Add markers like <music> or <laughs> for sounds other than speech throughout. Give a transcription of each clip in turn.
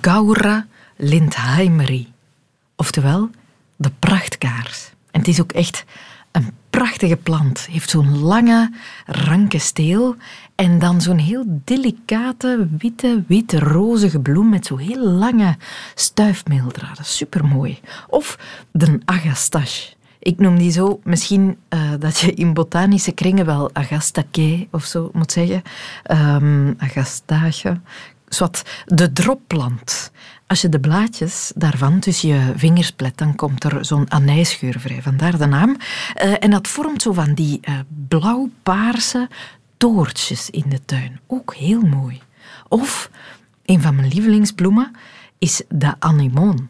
Gaura Lindheimeri. Oftewel, de prachtkaars. En het is ook echt een prachtige plant. Heeft zo'n lange, ranke steel en dan zo'n heel delicate, witte, witte, rozige bloem met zo heel lange stuifmeeldraden. Supermooi. Of de agastache. Ik noem die zo, misschien uh, dat je in botanische kringen wel agastache of zo moet zeggen. Um, agastache. Zwat, de dropplant. Als je de blaadjes daarvan tussen je vingers plet, dan komt er zo'n anijsgeur vrij. Vandaar de naam. Uh, en dat vormt zo van die uh, blauw-paarse toortjes in de tuin. Ook heel mooi. Of, een van mijn lievelingsbloemen is de anemone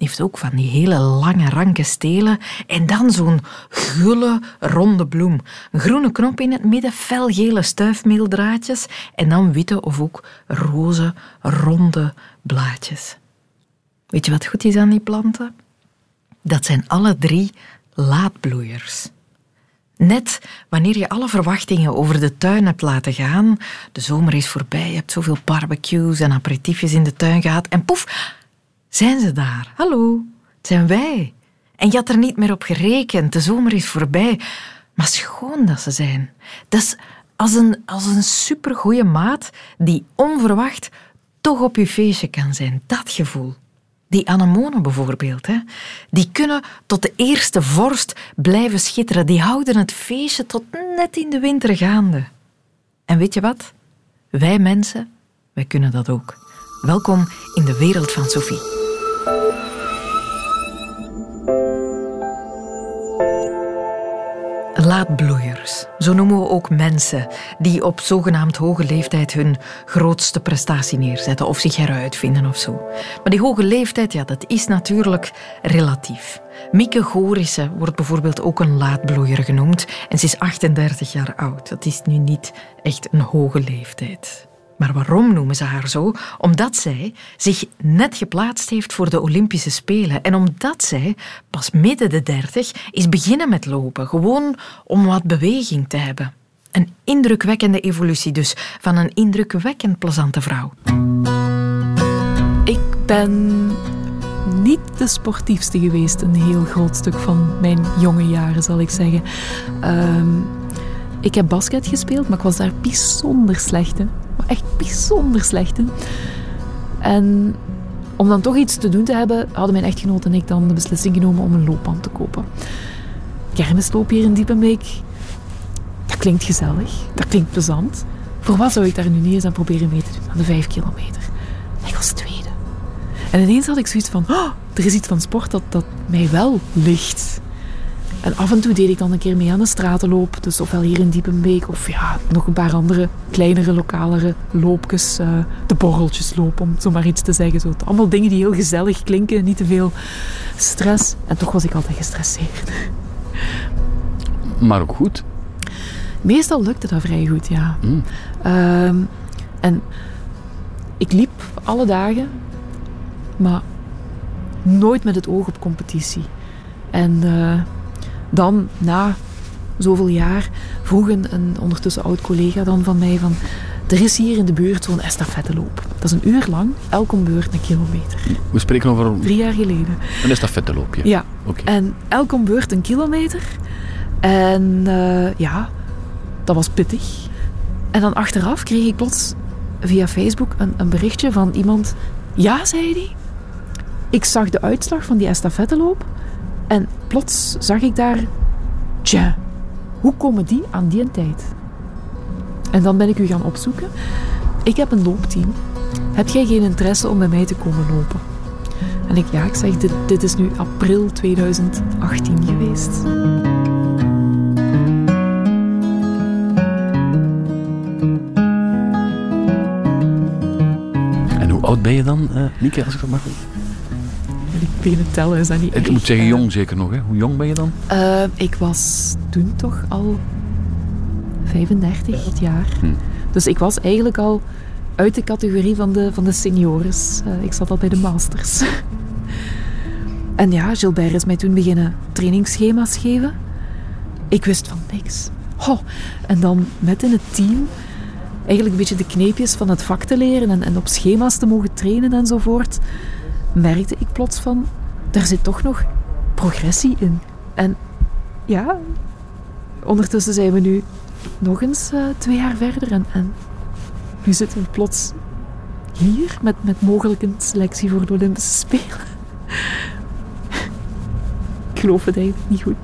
heeft ook van die hele lange, ranke stelen. En dan zo'n gulle, ronde bloem. Een groene knop in het midden, felgele stuifmeeldraadjes. En dan witte of ook roze, ronde blaadjes. Weet je wat goed is aan die planten? Dat zijn alle drie laadbloeiers. Net wanneer je alle verwachtingen over de tuin hebt laten gaan, de zomer is voorbij, je hebt zoveel barbecues en aperitiefjes in de tuin gehad en poef, zijn ze daar? Hallo, het zijn wij. En je had er niet meer op gerekend. De zomer is voorbij. Maar schoon dat ze zijn. Dat is als een, als een supergoeie maat die onverwacht toch op je feestje kan zijn. Dat gevoel. Die anemonen bijvoorbeeld, hè, die kunnen tot de eerste vorst blijven schitteren. Die houden het feestje tot net in de winter gaande. En weet je wat? Wij mensen, wij kunnen dat ook. Welkom in de wereld van Sophie. Laadbloeiers, zo noemen we ook mensen die op zogenaamd hoge leeftijd hun grootste prestatie neerzetten of zich eruit vinden of zo. Maar die hoge leeftijd, ja, dat is natuurlijk relatief. Mieke Gorissen wordt bijvoorbeeld ook een laadbloeier genoemd en ze is 38 jaar oud. Dat is nu niet echt een hoge leeftijd. Maar waarom noemen ze haar zo? Omdat zij zich net geplaatst heeft voor de Olympische Spelen. En omdat zij pas midden de dertig is beginnen met lopen. Gewoon om wat beweging te hebben. Een indrukwekkende evolutie dus van een indrukwekkend plezante vrouw. Ik ben niet de sportiefste geweest een heel groot stuk van mijn jonge jaren, zal ik zeggen. Ehm, ik heb basket gespeeld, maar ik was daar bijzonder slecht in echt bijzonder slecht in. En om dan toch iets te doen te hebben, hadden mijn echtgenoot en ik dan de beslissing genomen om een loopband te kopen. Kermisloop hier in Diepenbeek, dat klinkt gezellig, dat klinkt plezant. Voor wat zou ik daar nu niet eens aan proberen mee te doen, aan de vijf kilometer? Ik was tweede. En ineens had ik zoiets van, oh, er is iets van sport dat, dat mij wel ligt. En af en toe deed ik dan een keer mee aan de stratenloop. Dus ofwel hier in Diepenbeek of ja, nog een paar andere kleinere, lokalere loopjes. Uh, de borreltjesloop, om zo maar iets te zeggen. Zo. Allemaal dingen die heel gezellig klinken, niet te veel stress. En toch was ik altijd gestresseerd. Maar ook goed? Meestal lukte dat vrij goed, ja. Mm. Ehm, en ik liep alle dagen, maar nooit met het oog op competitie. En... Uh, dan, na zoveel jaar, vroeg een, een ondertussen oud collega dan van mij van... Er is hier in de buurt zo'n estafetteloop. Dat is een uur lang, elk om beurt een kilometer. We spreken over... Drie jaar geleden. Een estafetteloopje? Ja. Okay. En elk om beurt een kilometer. En uh, ja, dat was pittig. En dan achteraf kreeg ik plots via Facebook een, een berichtje van iemand... Ja, zei hij. Ik zag de uitslag van die estafetteloop. En plots zag ik daar, tja, hoe komen die aan die tijd? En dan ben ik u gaan opzoeken. Ik heb een loopteam. Heb jij geen interesse om bij mij te komen lopen? En ik, ja, ik zeg, dit, is nu april 2018 geweest. En hoe oud ben je dan, uh, als ik dat mag beginnen tellen, is dat niet Ik moet zeggen jong zeker nog, hè? Hoe jong ben je dan? Uh, ik was toen toch al 35 jaar. Hm. Dus ik was eigenlijk al uit de categorie van de, van de seniors. Uh, ik zat al bij de masters. <laughs> en ja, Gilbert is mij toen beginnen trainingsschema's geven. Ik wist van niks. Oh, en dan met in het team eigenlijk een beetje de kneepjes van het vak te leren en, en op schema's te mogen trainen enzovoort, merkte ik plots van, daar zit toch nog progressie in. En ja, ondertussen zijn we nu nog eens uh, twee jaar verder en, en nu zitten we plots hier met, met mogelijk een selectie voor de Olympische Spelen. <laughs> Ik geloof het eigenlijk niet goed.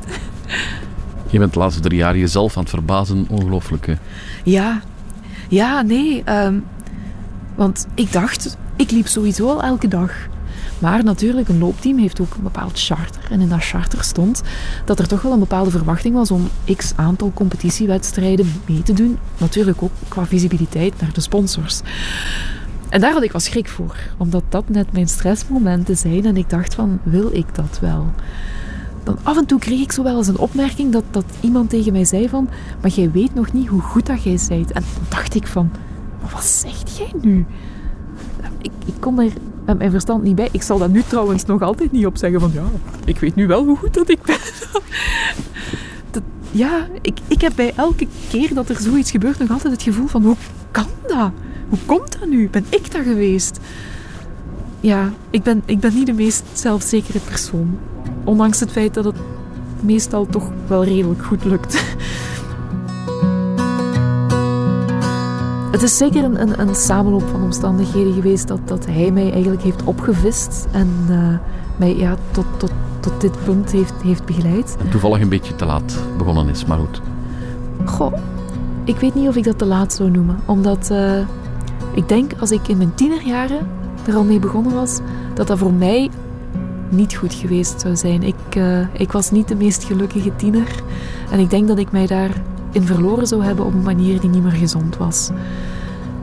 Je bent de laatste drie jaar jezelf aan het verbazen, ongelooflijk. Ja, ja, nee. Um, want ik dacht, ik liep sowieso al elke dag. Maar natuurlijk, een loopteam heeft ook een bepaald charter. En in dat charter stond dat er toch wel een bepaalde verwachting was om x aantal competitiewedstrijden mee te doen. Natuurlijk ook qua visibiliteit naar de sponsors. En daar had ik wel schrik voor, omdat dat net mijn stressmomenten zijn. En ik dacht van, wil ik dat wel? Dan af en toe kreeg ik zo wel eens een opmerking dat, dat iemand tegen mij zei van, maar jij weet nog niet hoe goed dat jij bent. En dan dacht ik van, wat zegt jij nu? Ik, ik er met mijn verstand niet bij. Ik zal dat nu trouwens nog altijd niet op zeggen van, ja, ik weet nu wel hoe goed dat ik ben. <laughs> Dat, ja, ik, ik heb bij elke keer dat er zoiets gebeurt nog altijd het gevoel van, hoe kan dat? Hoe komt dat nu? Ben ik dat geweest? Ja, ik ben, ik ben niet de meest zelfzekere persoon. Ondanks het feit dat het meestal toch wel redelijk goed lukt. <laughs> Het is zeker een, een, een, samenloop van omstandigheden geweest dat, dat hij mij eigenlijk heeft opgevist en uh, mij ja, tot, tot, tot dit punt heeft, heeft begeleid. En toevallig een beetje te laat begonnen is, maar goed. Goh, ik weet niet of ik dat te laat zou noemen. Omdat uh, ik denk als ik in mijn tienerjaren er al mee begonnen was, dat dat voor mij niet goed geweest zou zijn. Ik, uh, ik was niet de meest gelukkige tiener. En ik denk dat ik mij daarin verloren zou hebben op een manier die niet meer gezond was.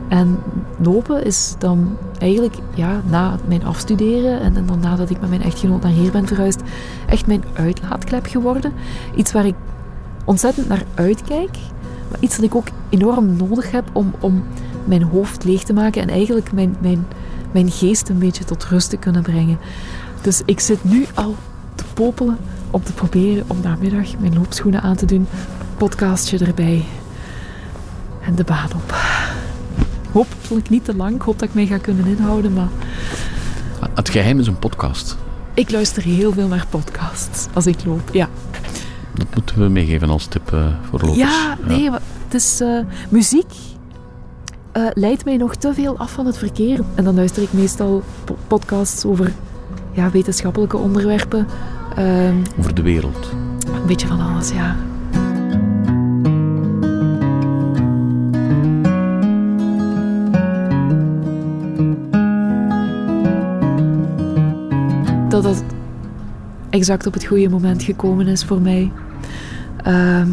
En lopen is dan eigenlijk ja, na mijn afstuderen en, en dan nadat ik met mijn echtgenoot naar hier ben verhuisd, echt mijn uitlaatklep geworden. Iets waar ik ontzettend naar uitkijk, maar iets dat ik ook enorm nodig heb om, om mijn hoofd leeg te maken en eigenlijk mijn, mijn, mijn geest een beetje tot rust te kunnen brengen. Dus ik zit nu al te popelen om te proberen om namiddag mijn loopschoenen aan te doen, podcastje erbij en de baan op. Hopelijk niet te lang, ik hoop dat ik mij ga kunnen inhouden, maar... Het geheim is een podcast. Ik luister heel veel naar podcasts als ik loop, ja. Dat moeten we meegeven als tip uh, voor lopers. Ja, nee, ja. het is uh, muziek uh, leidt mij nog te veel af van het verkeer. En dan luister ik meestal podcasts over ja, wetenschappelijke onderwerpen. Uh, over de wereld. Een beetje van alles, ja. Dat dat exact op het goede moment gekomen is voor mij. Uh,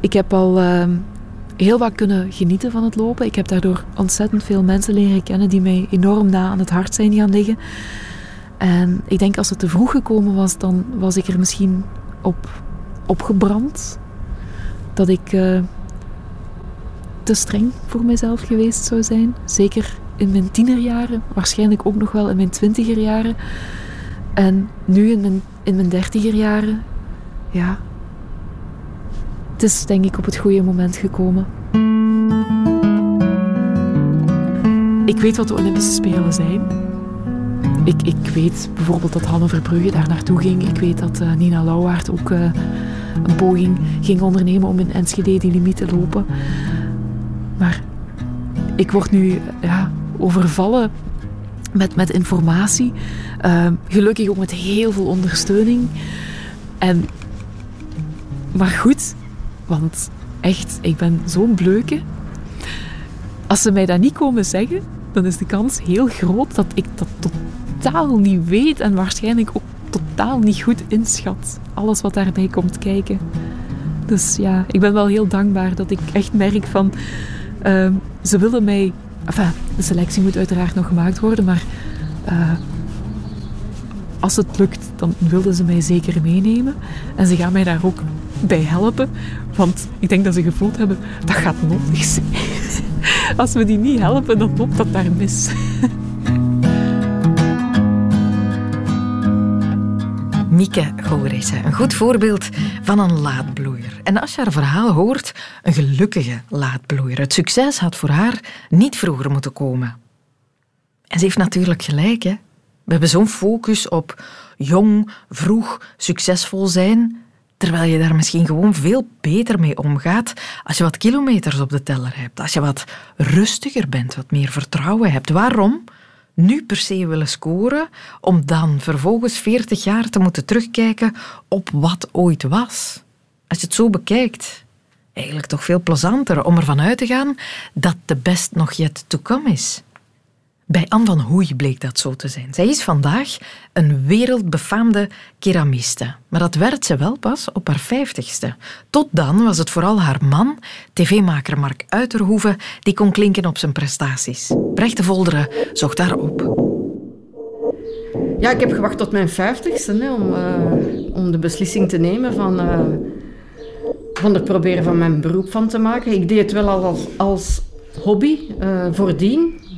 ik heb al ehm, heel wat kunnen genieten van het lopen. Ik heb daardoor ontzettend veel mensen leren kennen die mij enorm na aan het hart zijn gaan liggen. En ik denk als het te vroeg gekomen was, dan was ik er misschien op opgebrand. Dat ik uh, te streng voor mezelf geweest zou zijn. Zeker in mijn tienerjaren, waarschijnlijk ook nog wel in mijn twintigerjaren. En nu in mijn, in mijn dertigerjaren, ja, het is denk ik op het goede moment gekomen. Ik weet wat de Olympische Spelen zijn. Ik, ik weet bijvoorbeeld dat Hanne Verbrugge daar naartoe ging. Ik weet dat uh, Nina Lauwaard ook uh, een poging ging ondernemen om in Enschede die limiet te lopen. Maar ik word nu ja, overvallen met, met informatie. Uh, gelukkig ook met heel veel ondersteuning. En, maar goed, want echt, ik ben zo'n bleuke. Als ze mij dat niet komen zeggen, dan is de kans heel groot dat ik dat totaal niet weet en waarschijnlijk ook totaal niet goed inschat. Alles wat daarbij komt kijken. Dus ja, ik ben wel heel dankbaar dat ik echt merk van... Uh, ze willen mij... De selectie moet uiteraard nog gemaakt worden, maar... Uh, als het lukt, dan wilden ze mij zeker meenemen. En ze gaan mij daar ook bij helpen. Want ik denk dat ze gevoeld hebben, dat gaat nodig zijn. <laughs> Als we die niet helpen, dan loopt dat daar mis. <laughs> Mieke Gorissen. Een goed voorbeeld van een laadbloeier. En als je haar verhaal hoort, een gelukkige laadbloeier. Het succes had voor haar niet vroeger moeten komen. En ze heeft natuurlijk gelijk, hè. We hebben zo'n focus op jong, vroeg, succesvol zijn, terwijl je daar misschien gewoon veel beter mee omgaat als je wat kilometers op de teller hebt, als je wat rustiger bent, wat meer vertrouwen hebt. Waarom? Nu per se willen scoren, om dan vervolgens 40 jaar te moeten terugkijken op wat ooit was. Als je het zo bekijkt, eigenlijk toch veel plezanter om ervan uit te gaan dat de best nog yet to come is. Bij Anne van Hoei bleek dat zo te zijn. Zij is vandaag een wereldbefaamde keramiste. Maar dat werd ze wel pas op haar vijftigste. Tot dan was het vooral haar man, tv-maker Mark Uiterhoeven, die kon klinken op zijn prestaties. Brecht de Volderen zocht daarop. Ja, ik heb gewacht tot mijn vijftigste om, uh, om de beslissing te nemen van, uh, van er proberen van mijn beroep van te maken. Ik deed het wel al als, als hobby uh, voordien.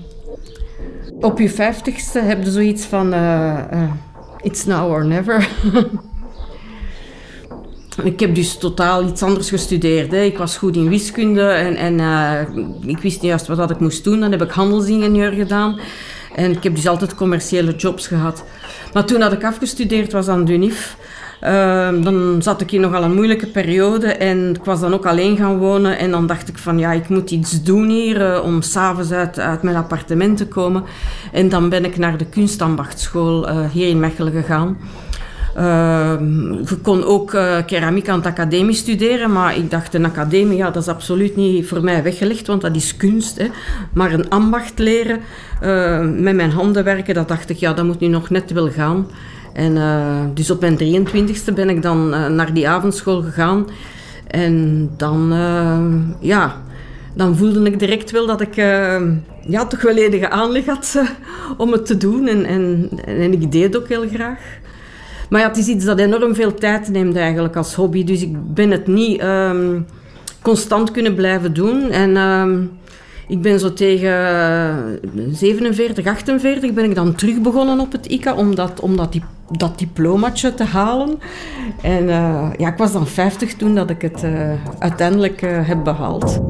Op je vijftigste heb je zoiets van uh, uh, it's now or never. <laughs> ik heb dus totaal iets anders gestudeerd. Hè. Ik was goed in wiskunde en, en uh, ik wist niet juist wat ik moest doen. Dan heb ik handelsingenieur gedaan. En ik heb dus altijd commerciële jobs gehad. Maar toen dat ik afgestudeerd was aan de UNIF, uh, dan zat ik in nogal een moeilijke periode en ik was dan ook alleen gaan wonen. En dan dacht ik van ja, ik moet iets doen hier uh, om s'avonds uit, uit mijn appartement te komen. En dan ben ik naar de kunstambachtschool uh, hier in Mechelen gegaan. Uh, je kon ook uh, keramiek aan het academie studeren, maar ik dacht een academie, ja, dat is absoluut niet voor mij weggelegd, want dat is kunst. Hè. Maar een ambacht leren, met mijn handen werken, dat dacht ik, ja, dat moet nu nog net wel gaan. En uh, dus op mijn 23e ben ik dan uh, naar die avondschool gegaan. En dan, uh, ja, dan voelde ik direct wel dat ik ja, toch wel enige aanleg had om het te doen. En, en, en ik deed het ook heel graag. Maar ja, het is iets dat enorm veel tijd neemt eigenlijk als hobby. Dus ik ben het niet um, constant kunnen blijven doen. En um, ik ben zo tegen 47, 48 ben ik dan terug begonnen op het ICA om dat, die, dat diplomaatje te halen. En uh, ja, ik was dan 50 toen dat ik het uh, uiteindelijk heb behaald.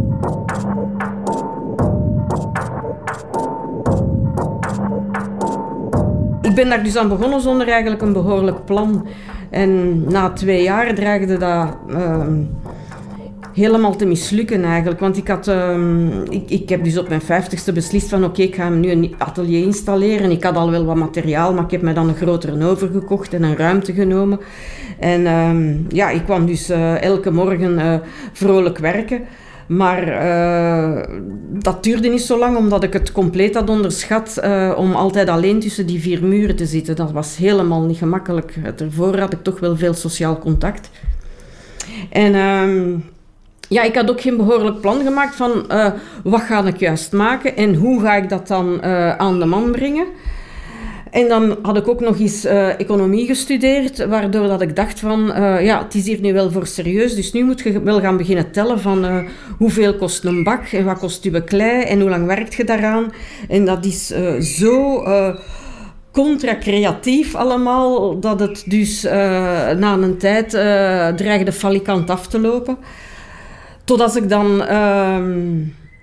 Ik ben daar dus aan begonnen zonder eigenlijk een behoorlijk plan. En na twee jaar dreigde dat helemaal te mislukken eigenlijk. Want ik, had, um, ik, ik heb dus op mijn vijftigste beslist van oké, ik ga nu een atelier installeren. Ik had al wel wat materiaal, maar ik heb mij dan een grotere overgekocht en een ruimte genomen. En um, ja, ik kwam dus uh, elke morgen uh, vrolijk werken. Maar uh, dat duurde niet zo lang, omdat ik het compleet had onderschat om altijd alleen tussen die vier muren te zitten. Dat was helemaal niet gemakkelijk. Daarvoor had ik toch wel veel sociaal contact. En um, ja, ik had ook geen behoorlijk plan gemaakt van uh, wat ga ik juist maken en hoe ga ik dat dan uh, aan de man brengen. En dan had ik ook nog eens uh, economie gestudeerd, waardoor dat ik dacht van, ja, het is hier nu wel voor serieus, dus nu moet je wel gaan beginnen tellen van hoeveel kost een bak en wat kost je klei en hoe lang werkt je daaraan. En dat is zo contra-creatief allemaal, dat het dus na een tijd dreigde falikant af te lopen. Totdat ik dan uh,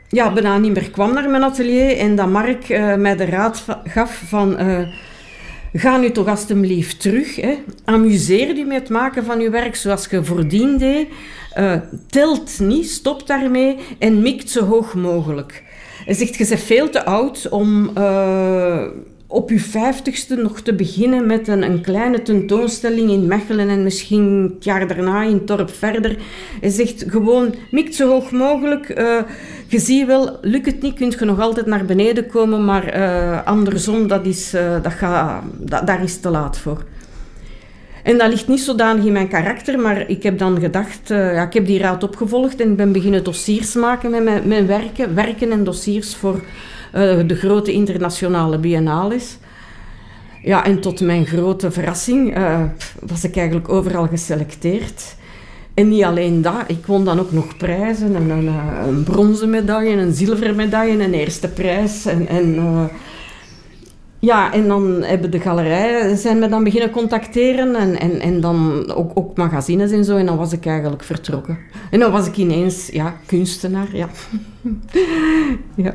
ja, bijna niet meer kwam naar mijn atelier en dat Mark uh, mij de raad gaf van... Uh, ga nu toch alstublieft terug. Hè. Amuseer je met het maken van je werk zoals je voordien deed. Uh, telt niet, stop daarmee en mikt zo hoog mogelijk. Hij zegt, je bent veel te oud om op je vijftigste nog te beginnen met een, een, kleine tentoonstelling in Mechelen en misschien het jaar daarna in Torp verder. Hij zegt gewoon, mikt zo hoog mogelijk. Uh, je ziet wel, lukt het niet, kun je nog altijd naar beneden komen, maar uh, andersom, dat is, uh, dat dat, daar is te laat voor. En dat ligt niet zodanig in mijn karakter, maar ik heb dan gedacht, ja, ik heb die raad opgevolgd en ben beginnen dossiers maken met mijn, mijn werken, werken en dossiers voor uh, de grote internationale biennales. Ja, en tot mijn grote verrassing uh, was ik eigenlijk overal geselecteerd. En niet alleen dat, ik won dan ook nog prijzen. Een, een, een bronzen medaille, een zilveren medaille, een eerste prijs. En, en ja, en dan hebben de galerijen zijn me dan beginnen contacteren en, en, en dan ook, ook magazines en zo. En dan was ik eigenlijk vertrokken. En dan was ik ineens, ja, kunstenaar, ja. <laughs> ja.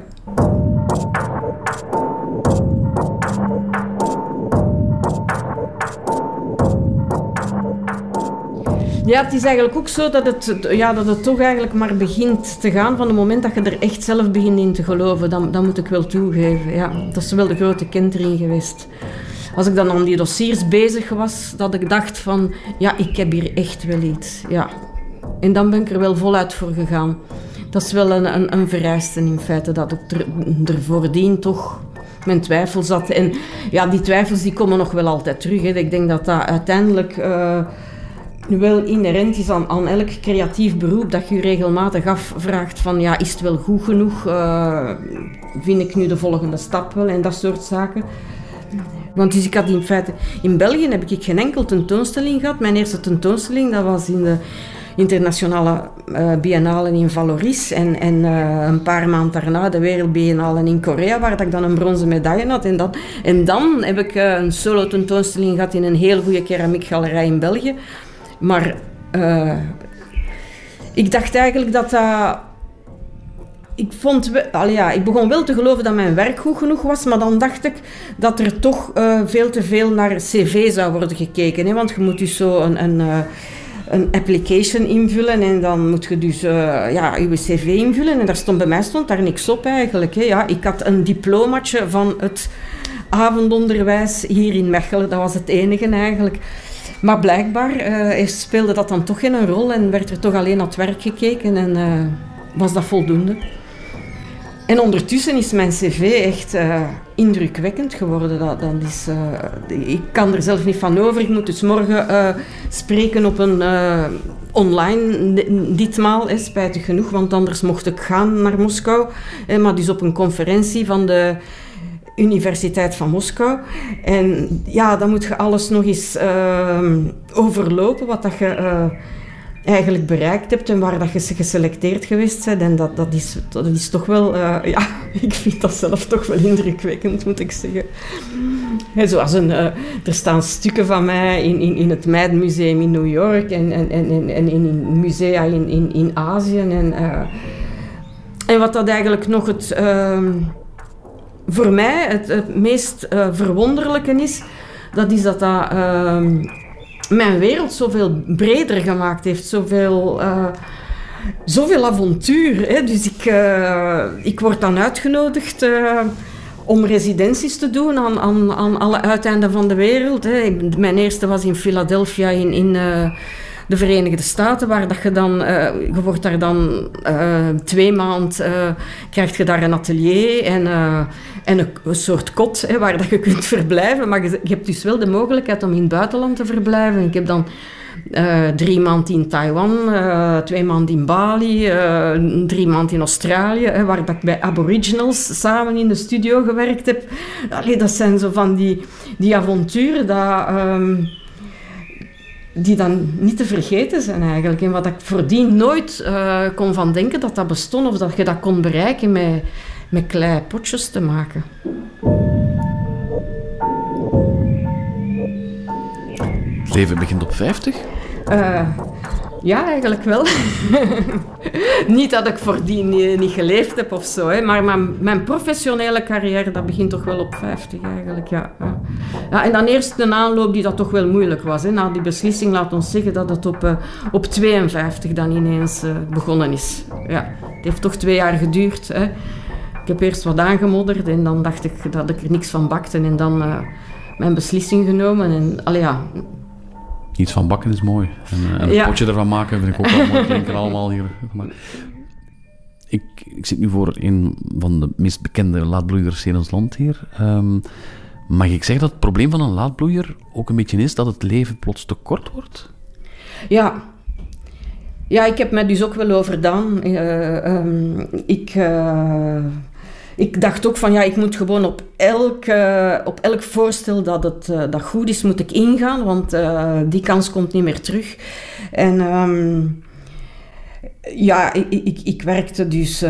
Ja, het is eigenlijk ook zo dat het, ja, dat het toch eigenlijk maar begint te gaan van het moment dat je er echt zelf begint in te geloven. Dan, dan moet ik wel toegeven. Ja, dat is wel de grote kentering geweest. Als ik dan aan die dossiers bezig was, dat ik dacht van, ja, ik heb hier echt wel iets. Ja. En dan ben ik er wel voluit voor gegaan. Dat is wel een, een, een vereiste in feite, dat ik er, er voordien toch mijn twijfels had. En ja, die twijfels die komen nog wel altijd terug. Hè. Ik denk dat dat uiteindelijk... Uh, wel inherent is aan, aan elk creatief beroep dat je regelmatig afvraagt van ja, is het wel goed genoeg? Uh, vind ik nu de volgende stap wel en dat soort zaken. Want dus ik had in feite... In België heb ik geen enkel tentoonstelling gehad. Mijn eerste tentoonstelling dat was in de internationale uh, biennale in Valoris. En, en uh, een paar maanden daarna de wereldbiennale in Korea, waar ik dan een bronzen medaille had. En, dat, en dan heb ik een solo tentoonstelling gehad in een heel goede keramiekgalerij in België. Maar uh, ik dacht eigenlijk dat dat. Ik, vond, allee, ja, ik begon wel te geloven dat mijn werk goed genoeg was, maar dan dacht ik dat er toch uh, veel te veel naar cv zou worden gekeken. Hè? Want je moet dus zo een, een, uh, een application invullen en dan moet je dus ja, je cv invullen. En daar stond, bij mij stond daar niks op eigenlijk. Hè? Ja, ik had een diplomaatje van het avondonderwijs hier in Mechelen. Dat was het enige eigenlijk. Maar blijkbaar uh, speelde dat dan toch geen rol en werd er toch alleen naar het werk gekeken en uh, was dat voldoende. En ondertussen is mijn cv echt uh, indrukwekkend geworden. Dat, is, ik kan er zelf niet van over. Ik moet dus morgen spreken op een online, ditmaal, hè, spijtig genoeg, want anders mocht ik gaan naar Moskou. maar dus op een conferentie van de Universiteit van Moskou. En ja, dan moet je alles nog eens uh, overlopen, wat dat je uh, eigenlijk bereikt hebt en waar dat je geselecteerd geweest bent. En dat, dat, is, dat is toch wel, uh, ja, <laughs> ik vind dat zelf toch wel indrukwekkend, moet ik zeggen. En zoals een, er staan stukken van mij in, in, in het Museum in New York en, en, en, en in musea in, in, in Azië. En, en wat dat eigenlijk nog het ehm, voor mij het, meest uh, verwonderlijke is, dat is dat dat uh, mijn wereld zoveel breder gemaakt heeft, zoveel, uh, zoveel avontuur. Hè? Dus ik, uh, ik word dan uitgenodigd om residenties te doen aan, aan, aan alle uiteinden van de wereld. Hè. Mijn eerste was in Philadelphia in... in de Verenigde Staten, waar dat je dan, uh, je wordt daar dan uh, twee maanden, uh, krijg je daar een atelier en, en een, soort kot hè, waar dat je kunt <laughs> verblijven. Maar je, hebt dus wel de mogelijkheid om in het buitenland te verblijven. Ik heb dan drie maanden in Taiwan, twee maanden in Bali, drie maanden in Australië, hè, waar dat ik bij Aboriginals samen in de studio gewerkt heb. Allee, dat zijn zo van die, die avonturen dat... Um, die dan niet te vergeten zijn eigenlijk. En wat ik voordien nooit uh, kon van denken dat dat bestond of dat je dat kon bereiken met, met klei potjes te maken. Het leven begint op 50? Uh, ja, eigenlijk wel. <laughs> niet dat ik voordien niet, geleefd heb of zo, hè, maar mijn, professionele carrière dat begint toch wel op 50 eigenlijk. Ja. ja. en dan eerst een aanloop die dat toch wel moeilijk was. Hè. Na die beslissing, laat ons zeggen dat het op, uh, op 52 dan ineens uh, begonnen is. Ja, het heeft toch twee jaar geduurd. Hè. Ik heb eerst wat aangemodderd en dan dacht ik dat ik er niks van bakte en dan uh, mijn beslissing genomen. En, allee, ja, Iets van bakken is mooi. En, en een ja. potje ervan maken vind ik ook wel mooi. <laughs> Klinken allemaal hier. Ik, ik zit nu voor een van de meest bekende laadbloeiers in ons land hier. Um, mag ik zeggen dat het probleem van een laadbloeier ook een beetje is dat het leven plots te kort wordt? Ja. Ja, ik heb mij dus ook wel overdaan. Uh, um, ik... Uh ik dacht ook van ja, ik moet gewoon op elk, uh, op elk voorstel dat het uh, dat goed is, moet ik ingaan, want uh, die kans komt niet meer terug. En, um, Ja, ik, ik, ik werkte dus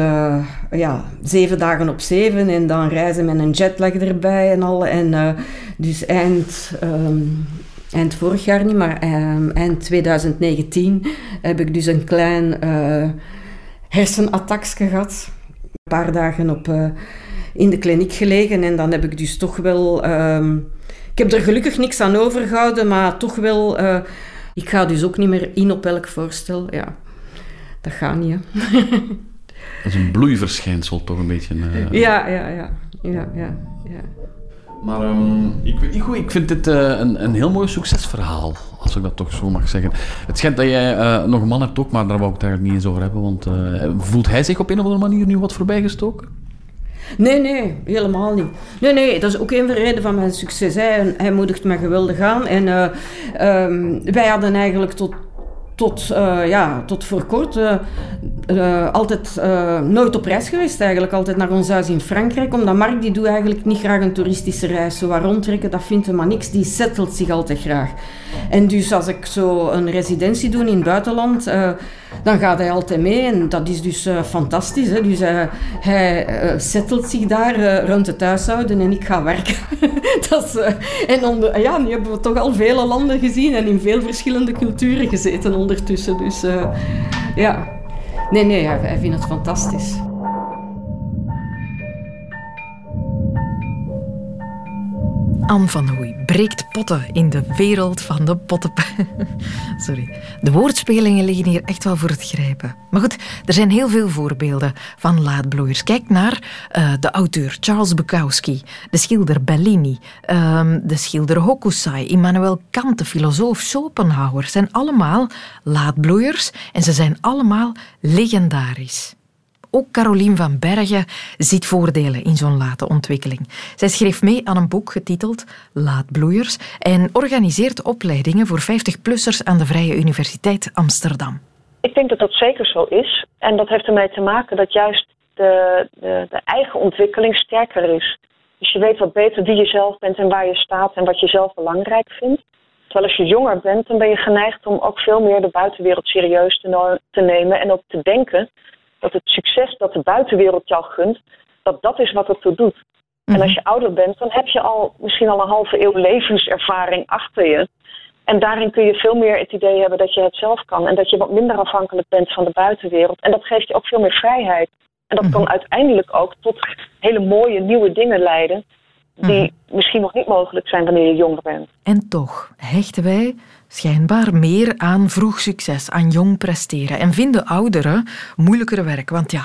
ja, zeven dagen op zeven en dan reizen met een jetlag erbij en al. En dus eind, um, eind vorig jaar niet, maar um, eind 2019 heb ik dus een klein hersenattackje gehad. Een paar dagen op, in de kliniek gelegen en dan heb ik dus toch wel... Um, ik heb er gelukkig niks aan overgehouden, maar toch wel... ik ga dus ook niet meer in op elk voorstel, ja dat gaat niet. Hè. <laughs> dat is een bloeiverschijnsel toch een beetje. Uh... Ja, ja, ja, ja, ja, ja. Maar um, ik weet niet goed, ik vind dit uh, een, een heel mooi succesverhaal, als ik dat toch zo mag zeggen. Het schijnt dat jij uh, nog een man hebt ook, maar daar wou ik het eigenlijk niet eens over hebben, want voelt hij zich op een of andere manier nu wat voorbijgestoken? Nee, nee, helemaal niet. Nee, nee, dat is ook een van de redenen van mijn succes. Hij, hij moedigt me geweldig aan. En um, wij hadden eigenlijk tot tot, uh, ja, tot voor kort uh, uh, altijd nooit op reis geweest eigenlijk. Altijd naar ons huis in Frankrijk. Omdat Mark die doet eigenlijk niet graag een toeristische reis. Zo wat rondtrekken, dat vindt hem maar niks. Die settelt zich altijd graag. En dus als ik zo een residentie doe in het buitenland, dan gaat hij altijd mee. En dat is dus fantastisch. Hè? Dus hij settelt zich daar rond het huishouden en ik ga werken. <laughs> dat is, en ja, nu hebben we toch al vele landen gezien en in veel verschillende culturen gezeten ondertussen. Dus uh, ja, nee, nee, hij, hij vindt het fantastisch. Anne van Hoei breekt potten in de wereld van de potten. <laughs> Sorry. De woordspelingen liggen hier echt wel voor het grijpen. Maar goed, er zijn heel veel voorbeelden van laadbloeiers. Kijk naar uh, de auteur Charles Bukowski, de schilder Bellini, um, de schilder Hokusai, Immanuel Kant, de filosoof Schopenhauer. zijn allemaal laadbloeiers en ze zijn allemaal legendarisch. Ook Carolien van Bergen ziet voordelen in zo'n late ontwikkeling. Zij schreef mee aan een boek getiteld Laatbloeiers en organiseert opleidingen voor 50-plussers aan de Vrije Universiteit Amsterdam. Ik denk dat dat zeker zo is. En dat heeft ermee te maken dat juist de, de, de eigen ontwikkeling sterker is. Dus je weet wat beter wie je zelf bent en waar je staat en wat je zelf belangrijk vindt. Terwijl als je jonger bent, dan ben je geneigd om ook veel meer de buitenwereld serieus te, te nemen en ook te denken dat het succes dat de buitenwereld jou gunt, dat dat is wat het toe doet. En als mhm. je ouder bent, dan heb je al misschien al een halve eeuw levenservaring achter je. En daarin kun je veel meer het idee hebben dat je het zelf kan. En dat je wat minder afhankelijk bent van de buitenwereld. En dat geeft je ook veel meer vrijheid. En dat kan mhm. uiteindelijk ook tot hele mooie nieuwe dingen leiden. Die mhm. misschien nog niet mogelijk zijn wanneer je jonger bent. En toch hechten wij schijnbaar meer aan vroeg succes, aan jong presteren. En vinden ouderen moeilijker werk. Want ja,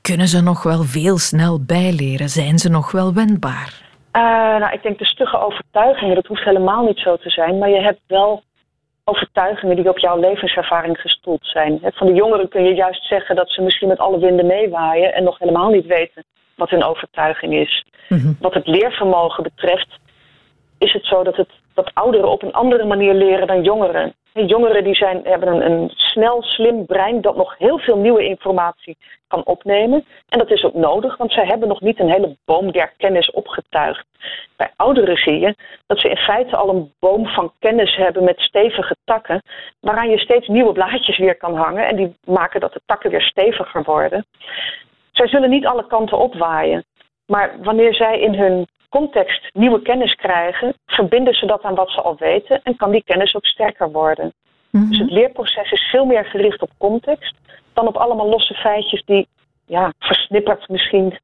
kunnen ze nog wel veel snel bijleren? Zijn ze nog wel wendbaar? Uh, nou, ik denk de stugge overtuigingen, dat hoeft helemaal niet zo te zijn. Maar je hebt wel overtuigingen die op jouw levenservaring gestoeld zijn. Van de jongeren kun je juist zeggen dat ze misschien met alle winden meewaaien en nog helemaal niet weten wat hun overtuiging is. Mhm. Wat het leervermogen betreft, is het zo dat, het, dat ouderen op een andere manier leren dan jongeren. jongeren die zijn, hebben een, een snel, slim brein dat nog heel veel nieuwe informatie kan opnemen. En dat is ook nodig, want zij hebben nog niet een hele boom der kennis opgetuigd. Bij ouderen zie je dat ze in feite al een boom van kennis hebben met stevige takken, waaraan je steeds nieuwe blaadjes weer kan hangen. En die maken dat de takken weer steviger worden. Zij zullen niet alle kanten opwaaien. Maar wanneer zij in hun context nieuwe kennis krijgen, verbinden ze dat aan wat ze al weten en kan die kennis ook sterker worden. Mhm. Dus het leerproces is veel meer gericht op context dan op allemaal losse feitjes die ja, versnipperd misschien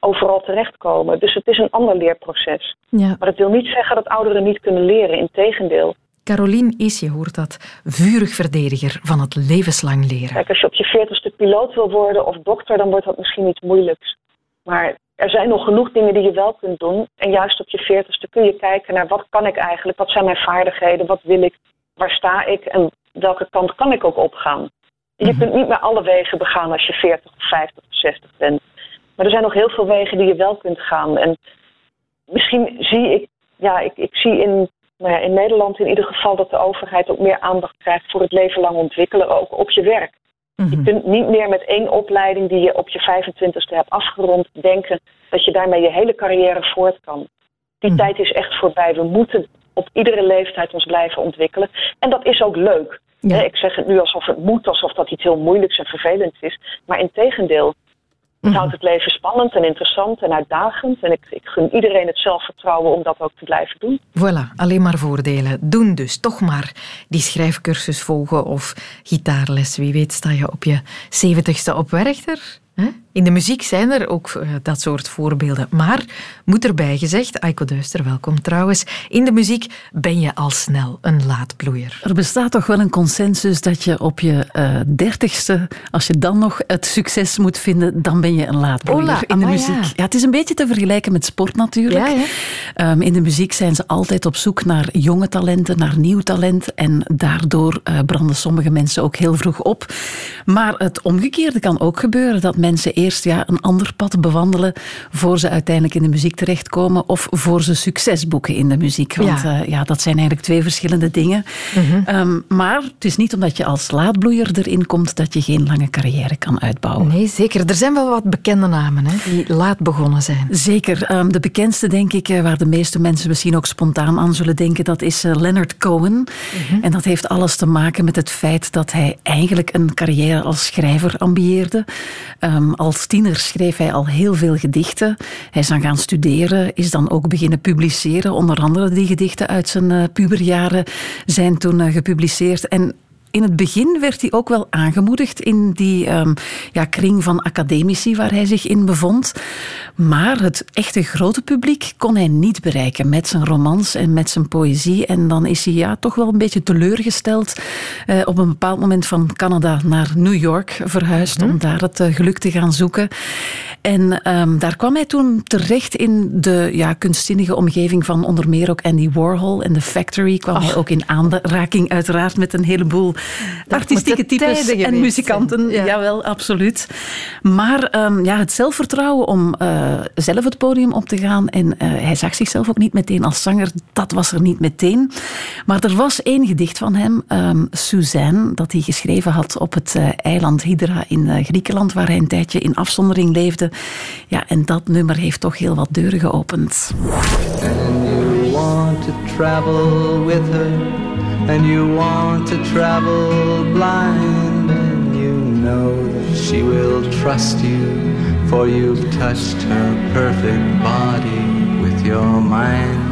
overal terechtkomen. Dus het is een ander leerproces. Ja. Maar dat wil niet zeggen dat ouderen niet kunnen leren, integendeel. Carolien is, je hoort dat, vurig verdediger van het levenslang leren. Kijk, als je op je veertigste piloot wil worden of dokter, dan wordt dat misschien iets moeilijks. Maar er zijn nog genoeg dingen die je wel kunt doen. En juist op je veertigste kun je kijken naar wat kan ik eigenlijk, wat zijn mijn vaardigheden, wat wil ik, waar sta ik en welke kant kan ik ook opgaan. Je mhm. kunt niet meer alle wegen begaan als je 40 of 50 of 60 bent. Maar er zijn nog heel veel wegen die je wel kunt gaan. En misschien zie ik, ja, ik, ik zie in, nou ja, in Nederland in ieder geval dat de overheid ook meer aandacht krijgt voor het leven lang ontwikkelen, ook op je werk. Je mhm. kunt niet meer met één opleiding die je op je 25ste hebt afgerond denken dat je daarmee je hele carrière voort kan. Die mhm. tijd is echt voorbij. We moeten op iedere leeftijd ons blijven ontwikkelen. En dat is ook leuk. Ik zeg het nu alsof het moet, alsof dat iets heel moeilijks en vervelends is. Maar in tegendeel, het houdt het leven spannend en interessant en uitdagend. En ik, ik gun iedereen het zelfvertrouwen om dat ook te blijven doen. Voilà, alleen maar voordelen. Doen dus toch maar die schrijfcursus volgen of gitaarles. Wie weet sta je op je zeventigste op Werchter. In de muziek zijn er ook eh, dat soort voorbeelden. Maar, moet erbij gezegd, Aiko Duister, welkom trouwens. In de muziek ben je al snel een laadbloeier. Er bestaat toch wel een consensus dat je op je uh, dertigste, als je dan nog het succes moet vinden, dan ben je een laadbloeier in de muziek. Ja. het is een beetje te vergelijken met sport natuurlijk. Ja, um, in de muziek zijn ze altijd op zoek naar jonge talenten, naar nieuw talent. En daardoor uh, branden sommige mensen ook heel vroeg op. Maar het omgekeerde kan ook gebeuren, dat mensen eerst ja, een ander pad bewandelen voor ze uiteindelijk in de muziek terechtkomen of voor ze succes boeken in de muziek. Want ja, uh, ja dat zijn eigenlijk twee verschillende dingen. Mhm. um, maar het is niet omdat je als laadbloeier erin komt dat je geen lange carrière kan uitbouwen. Nee, zeker. Er zijn wel wat bekende namen hè, die laat begonnen zijn. Zeker. Um, de bekendste, denk ik, eh, waar de meeste mensen misschien ook spontaan aan zullen denken, dat is uh, Leonard Cohen. Mhm. En dat heeft alles te maken met het feit dat hij eigenlijk een carrière als schrijver ambieerde. Um, als tiener schreef hij al heel veel gedichten. Hij is dan gaan studeren, is dan ook beginnen publiceren. Onder andere die gedichten uit zijn uh, puberjaren zijn toen uh, gepubliceerd. En in het begin werd hij ook wel aangemoedigd in die um, ja, kring van academici waar hij zich in bevond. Maar het echte grote publiek kon hij niet bereiken met zijn romans en met zijn poëzie. En dan is hij ja, toch wel een beetje teleurgesteld uh, op een bepaald moment van Canada naar New York verhuisd om daar het uh, geluk te gaan zoeken. En um, daar kwam hij toen terecht in de ja, kunstzinnige omgeving van onder meer ook Andy Warhol en The Factory. Kwam hij ook in aanraking uiteraard met een heleboel artistieke types en muzikanten. Ja. Jawel, absoluut. Maar um, ja, het zelfvertrouwen om uh, zelf het podium op te gaan. En uh, hij zag zichzelf ook niet meteen als zanger. Dat was er niet meteen. Maar er was één gedicht van hem, um, Suzanne, dat hij geschreven had op het uh, eiland Hydra in Griekenland, waar hij een tijdje in afzondering leefde. Ja, en dat nummer heeft toch heel wat deuren geopend. And you want to travel with her and you want to travel blind, and you know that she will trust you, for you've touched her perfect body with your mind.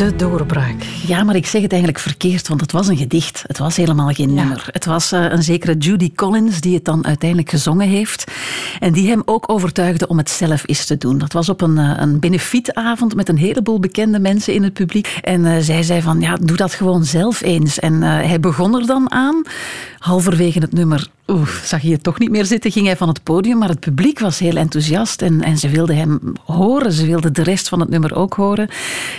De doorbraak. Ja, maar ik zeg het eigenlijk verkeerd, want het was een gedicht. Het was helemaal geen ja. nummer. Het was uh, een zekere Judy Collins die het dan uiteindelijk gezongen heeft. En die hem ook overtuigde om het zelf eens te doen. Dat was op een, uh, een benefietavond met een heleboel bekende mensen in het publiek. En uh, zij zei van, ja, doe dat gewoon zelf eens. En hij begon er dan aan. Halverwege het nummer zag hij het toch niet meer zitten, ging hij van het podium. Maar het publiek was heel enthousiast en, en ze wilden hem horen. Ze wilden de rest van het nummer ook horen.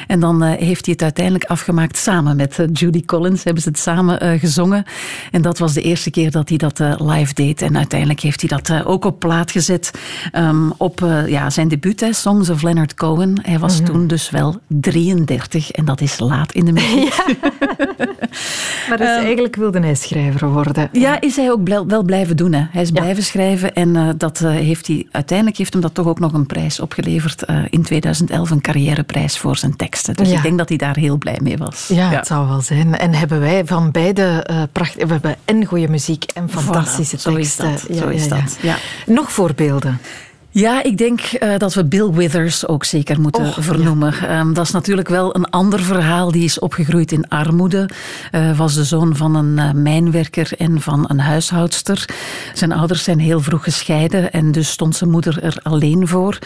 En dan uh, heeft hij het uiteindelijk afgemaakt samen met uh, Judy Collins. Hebben ze het samen uh, gezongen. En dat was de eerste keer dat hij dat live deed. En uiteindelijk heeft hij dat ook op plaat gezet. Um, op ja, zijn debuut, hè, Songs of Leonard Cohen. Hij was mm -hmm. toen dus wel 33 en dat is laat in de. <laughs> Ja. <laughs> maar dus um, eigenlijk wilde hij schrijver worden. Ja, is hij ook wel blijven doen. Hè. Hij is ja. blijven schrijven en uh, dat uh, heeft hij, uiteindelijk heeft hem dat toch ook nog een prijs opgeleverd. Uh, in 2011 een carrièreprijs voor zijn teksten. Dus ja. ik denk dat hij daar heel blij mee was. Ja, ja. het zou wel zijn. En hebben wij van beide pracht... We hebben en goede muziek en fantastische voilà, teksten. Zo is dat. Zo is dat. Nog voorbeelden? Ja, ik denk uh, dat we Bill Withers ook zeker moeten vernoemen. Ja. Um, dat is natuurlijk wel een ander verhaal. Die is opgegroeid in armoede. Uh, was de zoon van een uh, mijnwerker en van een huishoudster. Zijn ouders zijn heel vroeg gescheiden en dus stond zijn moeder er alleen voor.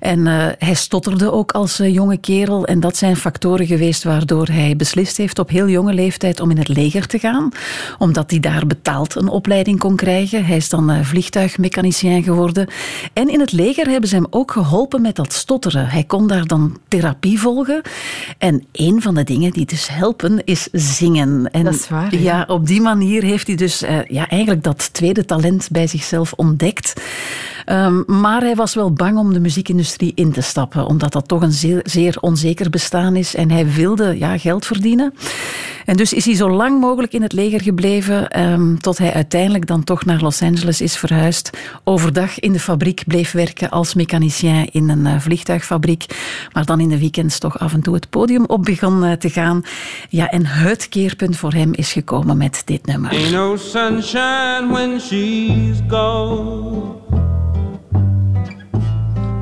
En hij stotterde ook als jonge kerel. En dat zijn factoren geweest waardoor hij beslist heeft op heel jonge leeftijd om in het leger te gaan. Omdat hij daar betaald een opleiding kon krijgen. Hij is dan vliegtuigmechanicien geworden. En in het leger hebben ze hem ook geholpen met dat stotteren. Hij kon daar dan therapie volgen. En een van de dingen die dus helpen is zingen. En dat is waar. Ja, op die manier heeft hij dus uh, ja, eigenlijk dat tweede talent bij zichzelf ontdekt. Um, maar hij was wel bang om de muziekindustrie in te stappen, omdat dat toch een zeer, onzeker bestaan is. En hij wilde ja, geld verdienen. En dus is hij zo lang mogelijk in het leger gebleven, um, tot hij uiteindelijk dan toch naar Los Angeles is verhuisd. Overdag in de fabriek bleef werken als mechanicien in een uh, vliegtuigfabriek. Maar dan in de weekends toch af en toe het podium op begon uh, te gaan. Ja, en het keerpunt voor hem is gekomen met dit nummer. Ain't no sunshine when she's gone.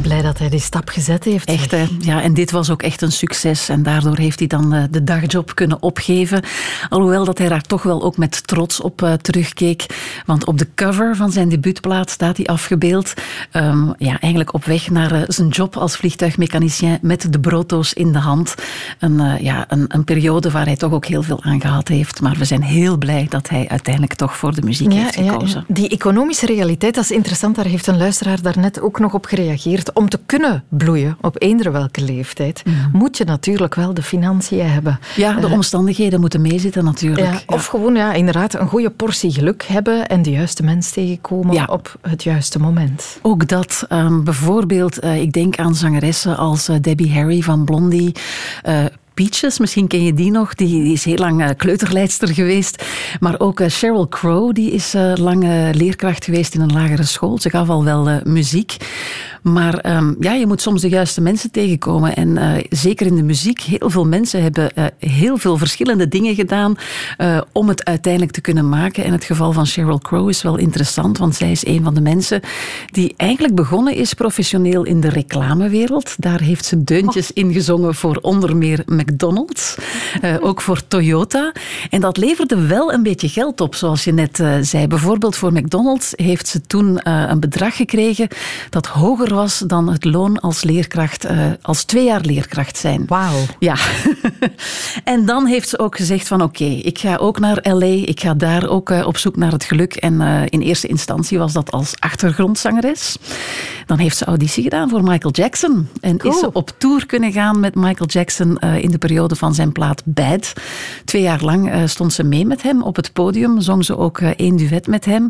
Blij dat hij die stap gezet heeft. Echt, hè? Ja, en dit was ook echt een succes. En daardoor heeft hij dan eh, de dagjob kunnen opgeven. Alhoewel dat hij daar toch wel ook met trots op uh, terugkeek. Want op de cover van zijn debuutplaat staat hij afgebeeld. Um, ja, eigenlijk op weg naar uh, zijn job als vliegtuigmechanicien met de broto's in de hand. Een, ja, een, een, periode waar hij toch ook heel veel aan gehad heeft. Maar we zijn heel blij dat hij uiteindelijk toch voor de muziek heeft gekozen. Ja. Die economische realiteit, dat is interessant. Daar heeft een luisteraar daarnet ook nog op gereageerd om te kunnen bloeien op eender welke leeftijd, mm. moet je natuurlijk wel de financiën hebben. Ja, de uh, omstandigheden moeten meezitten natuurlijk. Ja, of gewoon ja, inderdaad een goede portie geluk hebben en de juiste mens tegenkomen ja. op het juiste moment. Ook dat. Um, bijvoorbeeld, uh, ik denk aan zangeressen als uh, Debbie Harry van Blondie, Peaches, misschien ken je die nog. Die, die is heel lang uh, kleuterleidster geweest. Maar ook uh, Sheryl Crow, die is uh, lang leerkracht geweest in een lagere school. Ze gaf al wel muziek. Maar um, ja, je moet soms de juiste mensen tegenkomen. En zeker in de muziek, heel veel mensen hebben heel veel verschillende dingen gedaan om het uiteindelijk te kunnen maken. En het geval van Sheryl Crow is wel interessant, want zij is een van de mensen die eigenlijk begonnen is professioneel in de reclamewereld. Daar heeft ze deuntjes oh. in gezongen voor onder meer McDonald's, uh, ook voor Toyota. En dat leverde wel een beetje geld op, zoals je net uh, zei. Bijvoorbeeld voor McDonald's heeft ze toen uh, een bedrag gekregen dat hoger was dan het loon als leerkracht, als twee jaar leerkracht zijn. Wauw. Ja. <laughs> en dan heeft ze ook gezegd van oké, okay, ik ga ook naar L.A., ik ga daar ook op zoek naar het geluk. En in eerste instantie was dat als achtergrondzangeres. Dan heeft ze auditie gedaan voor Michael Jackson. En cool. is ze op tour kunnen gaan met Michael Jackson in de periode van zijn plaat Bad. Twee jaar lang uh, stond ze mee met hem op het podium, zong ze ook uh, één duet met hem.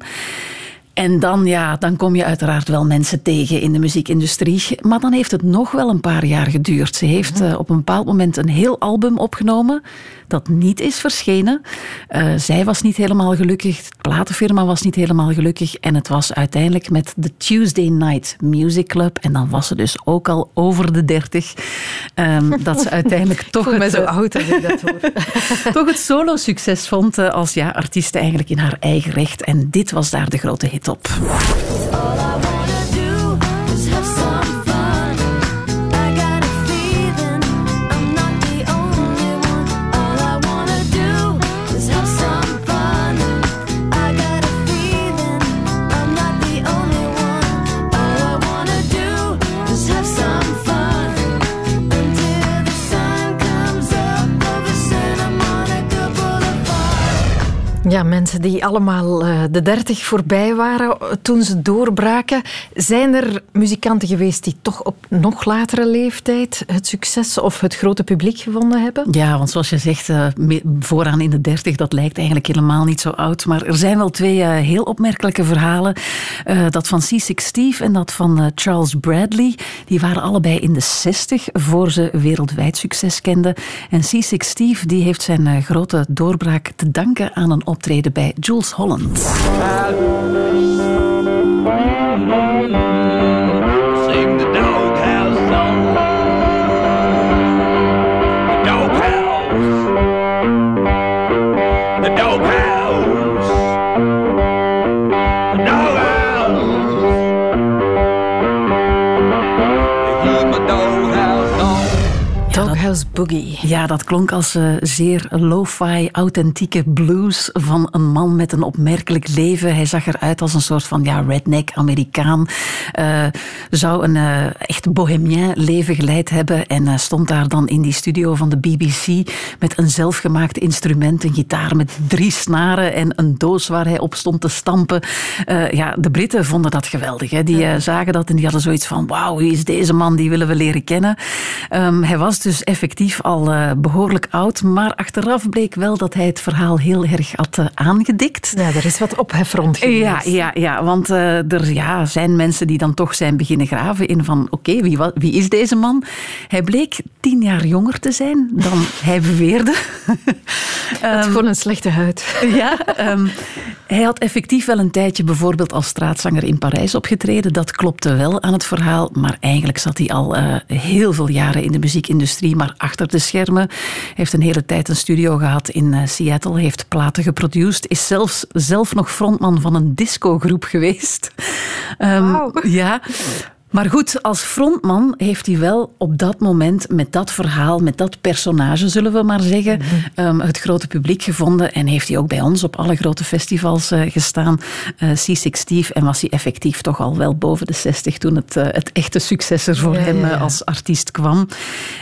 En dan, ja, dan kom je uiteraard wel mensen tegen in de muziekindustrie. Maar dan heeft het nog wel een paar jaar geduurd. Ze heeft uh, op een bepaald moment een heel album opgenomen dat niet is verschenen. Uh, zij was niet helemaal gelukkig, de platenfirma was niet helemaal gelukkig. En het was uiteindelijk met de Tuesday Night Music Club. En dan was ze dus ook al over de dertig. Um, dat ze uiteindelijk <laughs> toch. Het, zo oud als ik dat hoor. <laughs> toch het solo-succes vond als ja, artiest eigenlijk in haar eigen recht. En dit was daar de grote hit op. Ja, mensen die allemaal uh, de dertig voorbij waren toen ze doorbraken. Zijn er muzikanten geweest die toch op nog latere leeftijd het succes of het grote publiek gevonden hebben? Ja, want zoals je zegt, uh, vooraan in de dertig, dat lijkt eigenlijk helemaal niet zo oud. Maar er zijn wel twee heel opmerkelijke verhalen. dat van C6 Steve en dat van Charles Bradley. Die waren allebei in de zestig voor ze wereldwijd succes kenden. En C6 Steve die heeft zijn grote doorbraak te danken aan een optreden bij Jules Holland. Boogie. Ja, dat klonk als uh, zeer lo-fi, authentieke blues van een man met een opmerkelijk leven. Hij zag eruit als een soort van ja, redneck Amerikaan. Uh, zou een uh, echt bohemien leven geleid hebben en stond daar dan in die studio van de BBC met een zelfgemaakt instrument, een gitaar met drie snaren en een doos waar hij op stond te stampen. ja, de Britten vonden dat geweldig. Hè. Die zagen dat en die hadden zoiets van wauw, wie is deze man, die willen we leren kennen. Um, hij was dus effectief effectief al uh, behoorlijk oud, maar achteraf bleek wel dat hij het verhaal heel erg had uh, aangedikt. Ja, er is wat ophef rond geweest. Ja, ja, ja want uh, er ja, zijn mensen die dan toch zijn beginnen graven in van oké, okay, wie, wie is deze man? Hij bleek tien jaar jonger te zijn dan <laughs> hij beweerde. <laughs> um, gewoon een slechte huid. <laughs> ja, um, hij had effectief wel een tijdje bijvoorbeeld als straatzanger in Parijs opgetreden. Dat klopte wel aan het verhaal, maar eigenlijk zat hij al uh, heel veel jaren in de muziekindustrie, maar achter de schermen. Heeft een hele tijd een studio gehad in uh, Seattle, heeft platen geproduceerd, is zelfs zelf nog frontman van een discogroep geweest. Um, wow. Ja, <laughs> maar goed, als frontman heeft hij wel op dat moment met dat verhaal, met dat personage, zullen we maar zeggen, mm -hmm. um, het grote publiek gevonden. En heeft hij ook bij ons op alle grote festivals uh, gestaan. Uh, C6 Steve. En was hij effectief toch al wel boven de 60 toen het, uh, het echte succes er voor ja, hem ja. als artiest kwam.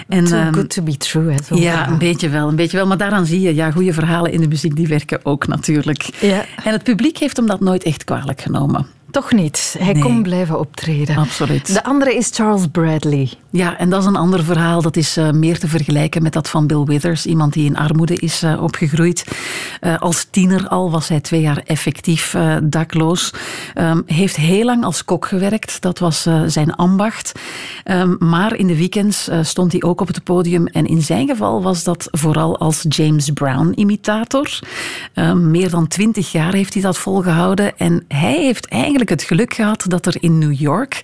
En, Too um, good to be true. Hè, ja, een beetje wel, een beetje wel. Maar daaraan zie je, ja, goede verhalen in de muziek die werken ook natuurlijk. Ja. En het publiek heeft hem dat nooit echt kwalijk genomen. Toch niet. Hij Nee. kon blijven optreden. Absoluut. De andere is Charles Bradley. Ja, en dat is een ander verhaal. Dat is uh, meer te vergelijken met dat van Bill Withers. Iemand die in armoede is uh, opgegroeid. Uh, als tiener al was hij twee jaar effectief dakloos. Um, heeft heel lang als kok gewerkt. Dat was zijn ambacht. Um, maar in de weekends stond hij ook op het podium. En in zijn geval was dat vooral als James Brown-imitator. Um, meer dan twintig jaar heeft hij dat volgehouden. En hij heeft eigenlijk het geluk gehad dat er in New York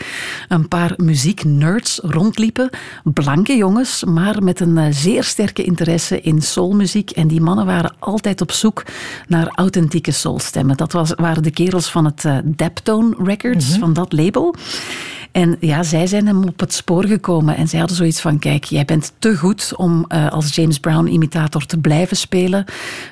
een paar muzieknerds rondliepen. Blanke jongens, maar met een uh, zeer sterke interesse in soulmuziek. En die mannen waren altijd op zoek naar authentieke soulstemmen. Dat was, waren de kerels van het uh, Daptone Records, mm-hmm. van dat label. En ja, zij zijn hem op het spoor gekomen. En zij hadden zoiets van, kijk, jij bent te goed om uh, als James Brown-imitator te blijven spelen.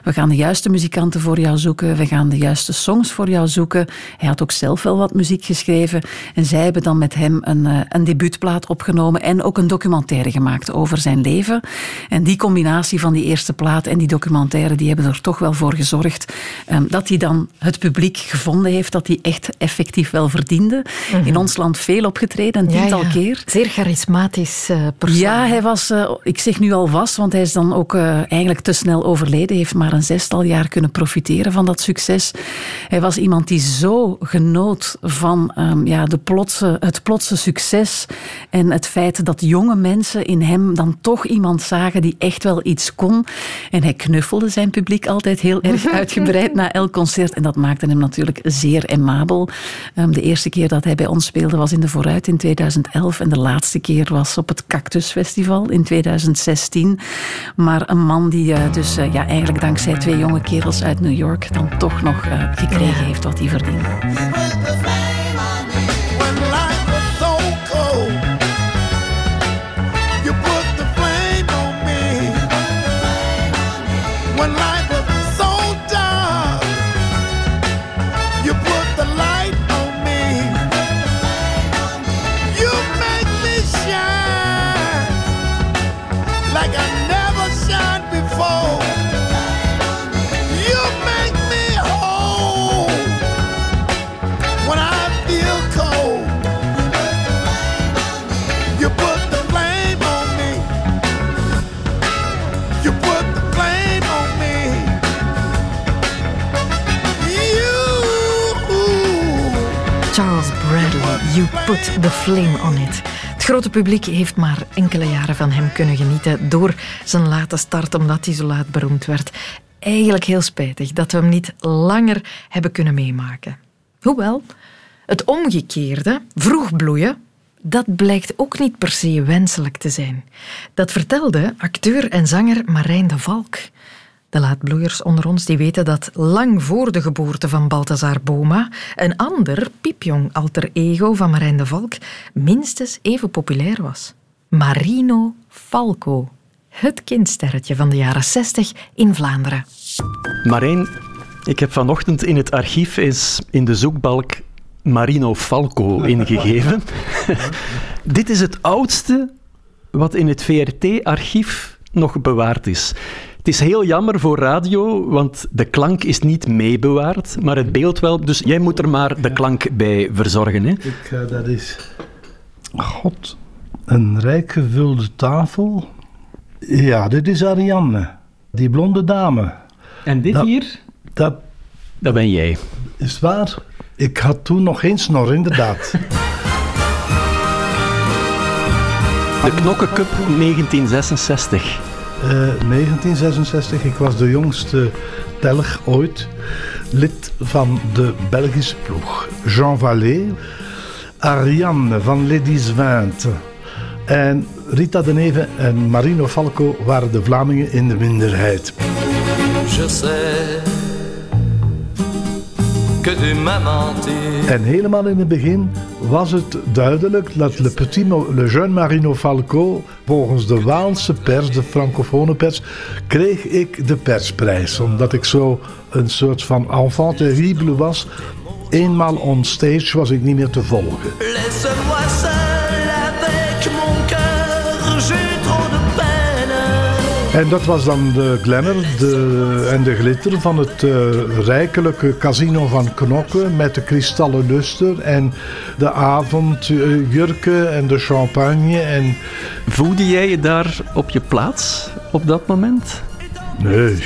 We gaan de juiste muzikanten voor jou zoeken. We gaan de juiste songs voor jou zoeken. Hij had ook zelf wel wat muziek geschreven. En zij hebben dan met hem een, uh, een debuutplaat opgenomen en ook een documentaire gemaakt over zijn leven. En die combinatie van die eerste plaat en die documentaire, die hebben er toch wel voor gezorgd um, dat hij dan het publiek gevonden heeft, dat hij echt effectief wel verdiende. Mm-hmm. In ons land veel opgetreden, een tiental ja, ja. keer. Zeer charismatisch uh, persoon. Ja, hij was, uh, ik zeg nu al vast, want hij is dan ook uh, eigenlijk te snel overleden. heeft maar een zestal jaar kunnen profiteren van dat succes. Hij was iemand die zo genoot van um, ja, de plotse, het plotse succes en het feit dat jonge mensen in hem dan toch iemand zagen die echt wel iets kon. En hij knuffelde zijn publiek altijd heel erg <laughs> uitgebreid na elk concert. En dat maakte hem natuurlijk zeer aimabel. Um, de eerste keer dat hij bij ons speelde was in de Vooruit in 2011 en de laatste keer was op het Cactus Festival in 2016. Maar een man die uh, dus uh, ja, eigenlijk dankzij twee jonge kerels uit New York dan toch nog uh, gekregen heeft wat hij verdiende. You put the flame on it. Het grote publiek heeft maar enkele jaren van hem kunnen genieten door zijn late start, omdat hij zo laat beroemd werd. Eigenlijk heel spijtig dat we hem niet langer hebben kunnen meemaken. Hoewel, het omgekeerde, vroeg bloeien, dat blijkt ook niet per se wenselijk te zijn. Dat vertelde acteur en zanger Marijn de Valk. De laatbloeiers onder ons die weten dat lang voor de geboorte van Balthazar Boma een ander piepjong alter ego van Marijn de Valk minstens even populair was. Marino Falco, het kindsterretje van de jaren 60 in Vlaanderen. Marijn, ik heb vanochtend in het archief eens in de zoekbalk Marino Falco <laughs> ingegeven. Dit is het oudste wat in het VRT-archief nog bewaard is. Het is heel jammer voor radio, want de klank is niet meebewaard, maar het beeld wel. Dus jij moet er maar de klank bij verzorgen. Hè? Ik, uh, dat is... God, een rijk gevulde tafel Ja, dit is Ariane, die blonde dame. En dit hier? Dat, dat ben jij. Is waar? Ik had toen nog geen snor, inderdaad. <laughs> De Knokkencup 1966. Uh, 1966, ik was de jongste telg ooit. Lid van de Belgische ploeg. Jean Vallée, Ariane van Ladies 20 en Rita de Neve en Marino Falco waren de Vlamingen in de minderheid. Je sais que tu en helemaal in het begin was het duidelijk dat Le Petit, Le Jeune Marino Falco, volgens de Waalse pers, de francofone pers, kreeg ik de persprijs. Omdat ik zo een soort van enfant terrible was. Eenmaal on stage was ik niet meer te volgen. En dat was dan de glamour de, en de glitter van het uh, rijkelijke casino van Knokken met de kristallen luster en de avondjurken en de champagne. En... Voelde jij je daar op je plaats op dat moment? Nee.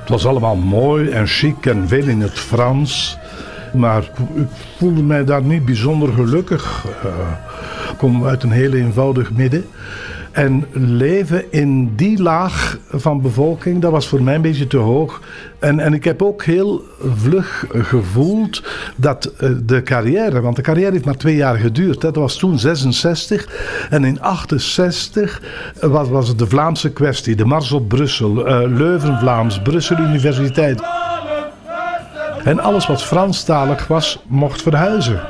Het was allemaal mooi en chic en veel in het Frans. Maar ik voelde mij daar niet bijzonder gelukkig. Uh, ik kom uit een heel eenvoudig midden. En leven in die laag van bevolking, dat was voor mij een beetje te hoog. En, en ik heb ook heel vlug gevoeld dat eh, de carrière, want de carrière heeft maar twee jaar geduurd. Dat was toen 66. En in 68 was, was het de Vlaamse kwestie, de Mars op Brussel, uh, Leuven-Vlaams, Brussel Universiteit. En alles wat Franstalig was, mocht verhuizen.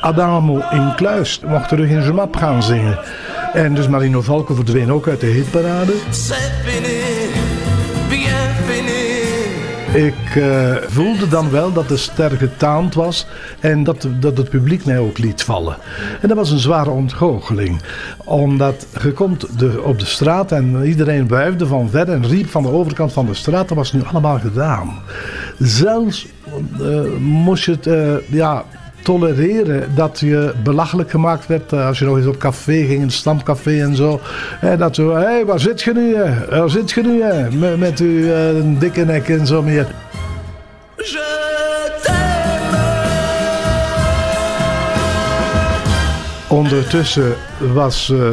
Adamo in Kluis mocht terug in zijn map gaan zingen. En dus Marino Valko verdween ook uit de hitparade. Ik uh, voelde dan wel dat de ster getaand was en dat, dat het publiek mij ook liet vallen. En dat was een zware ontgoocheling. Omdat je komt de, op de straat en iedereen wuifde van ver en riep van de overkant van de straat. Dat was nu allemaal gedaan. Zelfs uh, moest je het, uh, ja, tolereren dat je belachelijk gemaakt werd eh, als je nog eens op café ging, een stamcafé en zo. En dat zo, hé, hey, waar zit je nu? Waar zit je nu? Met, uw dikke nek en zo meer. Ondertussen was uh,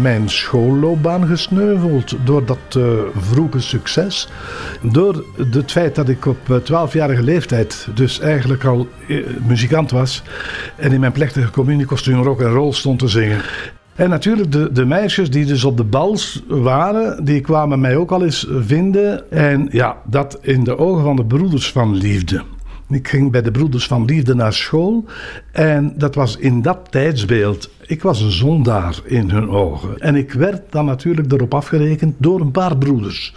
mijn schoolloopbaan gesneuveld door dat uh, vroege succes. Door het feit dat ik op 12-jarige leeftijd dus eigenlijk al muzikant was en in mijn plechtige communiekostuum rock en roll stond te zingen. En natuurlijk, de, de meisjes die dus op de bals waren, die kwamen mij ook al eens vinden. En ja, dat in de ogen van de broeders van liefde. Ik ging bij de Broeders van Liefde naar school. En dat was in dat tijdsbeeld. Ik was een zondaar in hun ogen. En ik werd dan natuurlijk erop afgerekend door een paar broeders.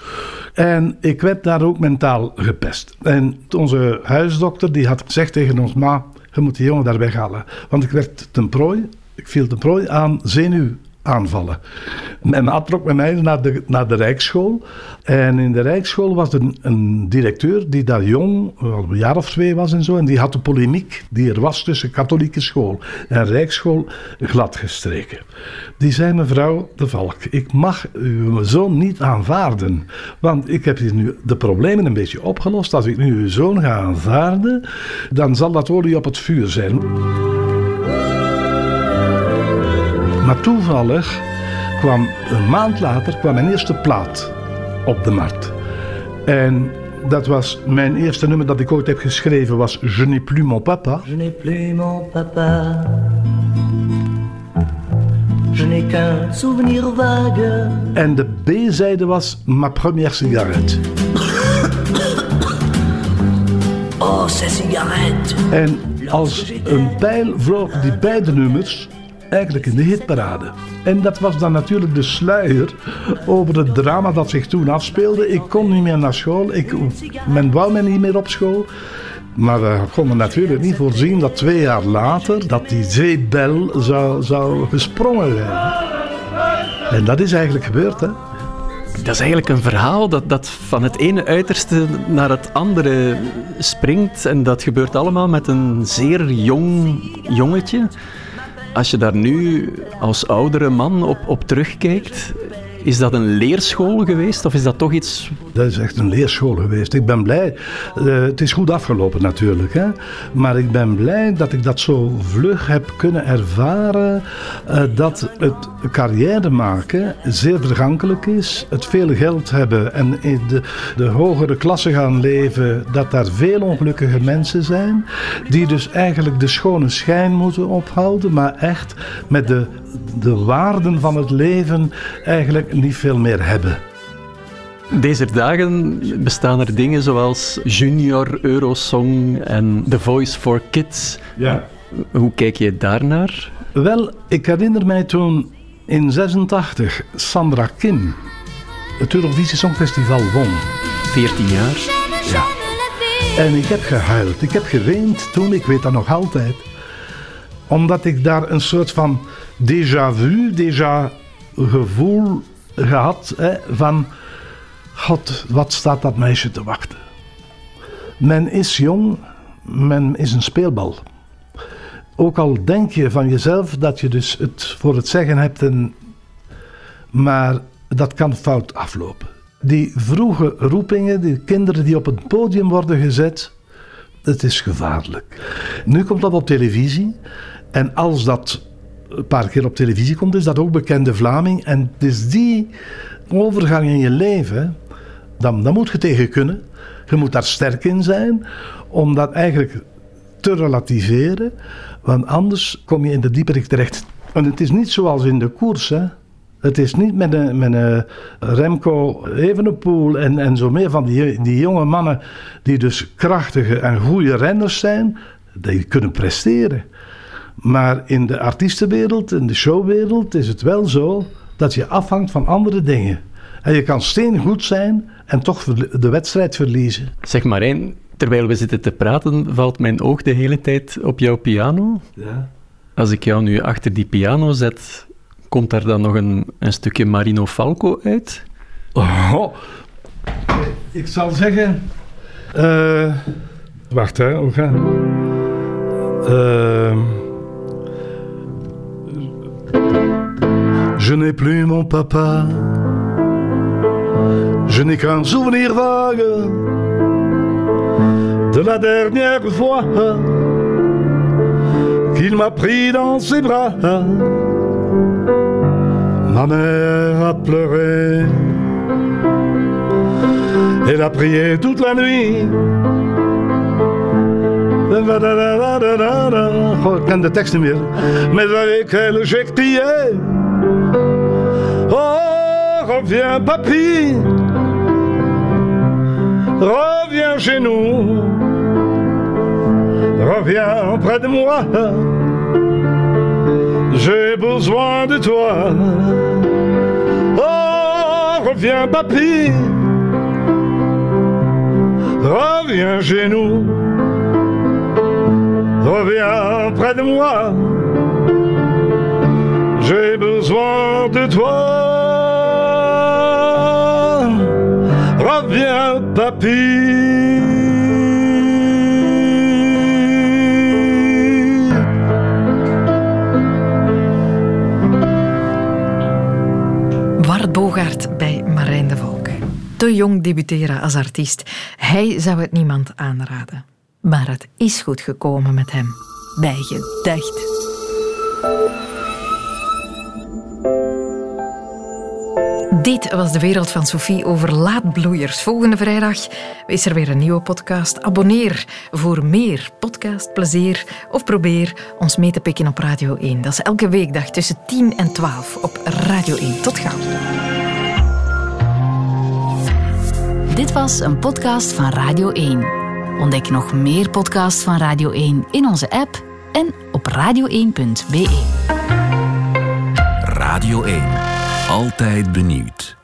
En ik werd daar ook mentaal gepest. En onze huisdokter die had gezegd tegen ons: Ma, je moet die jongen daarbij halen. Want ik werd ten prooi. Ik viel ten prooi aan zenuw aanvallen. En had trok met mij naar de, naar de Rijksschool. En in de Rijksschool was er een, een directeur die daar jong, al een jaar of twee was en zo. En die had de polemiek die er was tussen katholieke school en Rijksschool gladgestreken. Die zei mevrouw de Valk, ik mag uw zoon niet aanvaarden. Want ik heb hier nu de problemen een beetje opgelost. Als ik nu uw zoon ga aanvaarden, dan zal dat olie op het vuur zijn. Maar toevallig kwam een maand later kwam mijn eerste plaat op de markt. En dat was mijn eerste nummer dat ik ooit heb geschreven was Je n'ai plus mon papa. Je n'ai plus mon papa. Je n'ai qu'un souvenir vague. En de B-zijde was Ma première cigarette. Oh, ces cigarettes. En als een pijl vloog die beide nummers eigenlijk in de hitparade. En dat was dan natuurlijk de sluier over het drama dat zich toen afspeelde. Ik kon niet meer naar school, ik, men wou me niet meer op school. Maar we konden natuurlijk niet voorzien dat twee jaar later dat die zeebel zou, zou gesprongen zijn. En dat is eigenlijk gebeurd, hè. Dat is eigenlijk een verhaal dat, dat van het ene uiterste naar het andere springt. En dat gebeurt allemaal met een zeer jong jongetje. Als je daar nu als oudere man op, op terugkijkt, Is dat een leerschool geweest of is dat toch iets... Dat is echt een leerschool geweest. Ik ben blij. Uh, het is goed afgelopen natuurlijk. Hè? Maar ik ben blij dat ik dat zo vlug heb kunnen ervaren. Uh, dat het carrière maken zeer vergankelijk is. Het veel geld hebben en in de, de hogere klasse gaan leven. Dat daar veel ongelukkige mensen zijn. Die dus eigenlijk de schone schijn moeten ophouden. Maar echt met de, de waarden van het leven eigenlijk niet veel meer hebben. Deze dagen bestaan er dingen zoals Junior Eurosong en The Voice for Kids. Ja. Hoe kijk je daarnaar? Wel, ik herinner mij toen in 86 Sandra Kim het Eurovisie Songfestival won. 14 jaar? Ja. En ik heb gehuild. Ik heb geweend toen, ik weet dat nog altijd. Omdat ik daar een soort van déjà vu, déjà gevoel gehad hè, van... God, wat staat dat meisje te wachten? Men is jong, men is een speelbal. Ook al denk je van jezelf dat je dus het voor het zeggen hebt, en, maar dat kan fout aflopen. Die vroege roepingen, die kinderen die op het podium worden gezet, het is gevaarlijk. Nu komt dat op televisie en als dat een paar keer op televisie komt, is dat ook bekende Vlaming. En is die overgang in je leven, dan, dan moet je tegen kunnen. Je moet daar sterk in zijn, om dat eigenlijk te relativeren. Want anders kom je in de dieperik terecht. En het is niet zoals in de koers, hè. Het is niet met een, met een Remco Evenepoel en, en zo meer van die, die jonge mannen die dus krachtige en goede renners zijn, die kunnen presteren. Maar in de artiestenwereld, in de showwereld, is het wel zo dat je afhangt van andere dingen. En je kan steengoed zijn en toch de wedstrijd verliezen. Zeg maar één, terwijl we zitten te praten, valt mijn oog de hele tijd op jouw piano. Ja. Als ik jou nu achter die piano zet, komt daar dan nog een, een stukje Marino Falco uit? Oh, ik zal zeggen. Uh, wacht, hè, hoe gaan uh, Je n'ai plus mon papa. Je n'ai qu'un souvenir vague de la dernière fois qu'il m'a pris dans ses bras. Ma mère a pleuré. Elle a prié toute la nuit. De. Mais avec elle j'ai crié. Oh, reviens papy. Reviens chez nous. Reviens près de moi. J'ai besoin de toi. Oh, reviens papy. Reviens chez nous. Reviens près de moi. Besoin de toi. Reviens papy. Bogaert bij Marijn de Volk. Te jong debuteren als artiest. Hij zou het niemand aanraden. Maar het is goed gekomen met hem. Bij gedacht. Dit was de wereld van Sophie over laadbloeiers. Volgende vrijdag is er weer een nieuwe podcast. Abonneer voor meer podcastplezier of probeer ons mee te pikken op Radio 1. Dat is elke weekdag tussen 10 en 12 op Radio 1. Tot gauw. Dit was een podcast van Radio 1. Ontdek nog meer podcasts van Radio 1 in onze app en op radio1.be. Radio 1. Altijd benieuwd.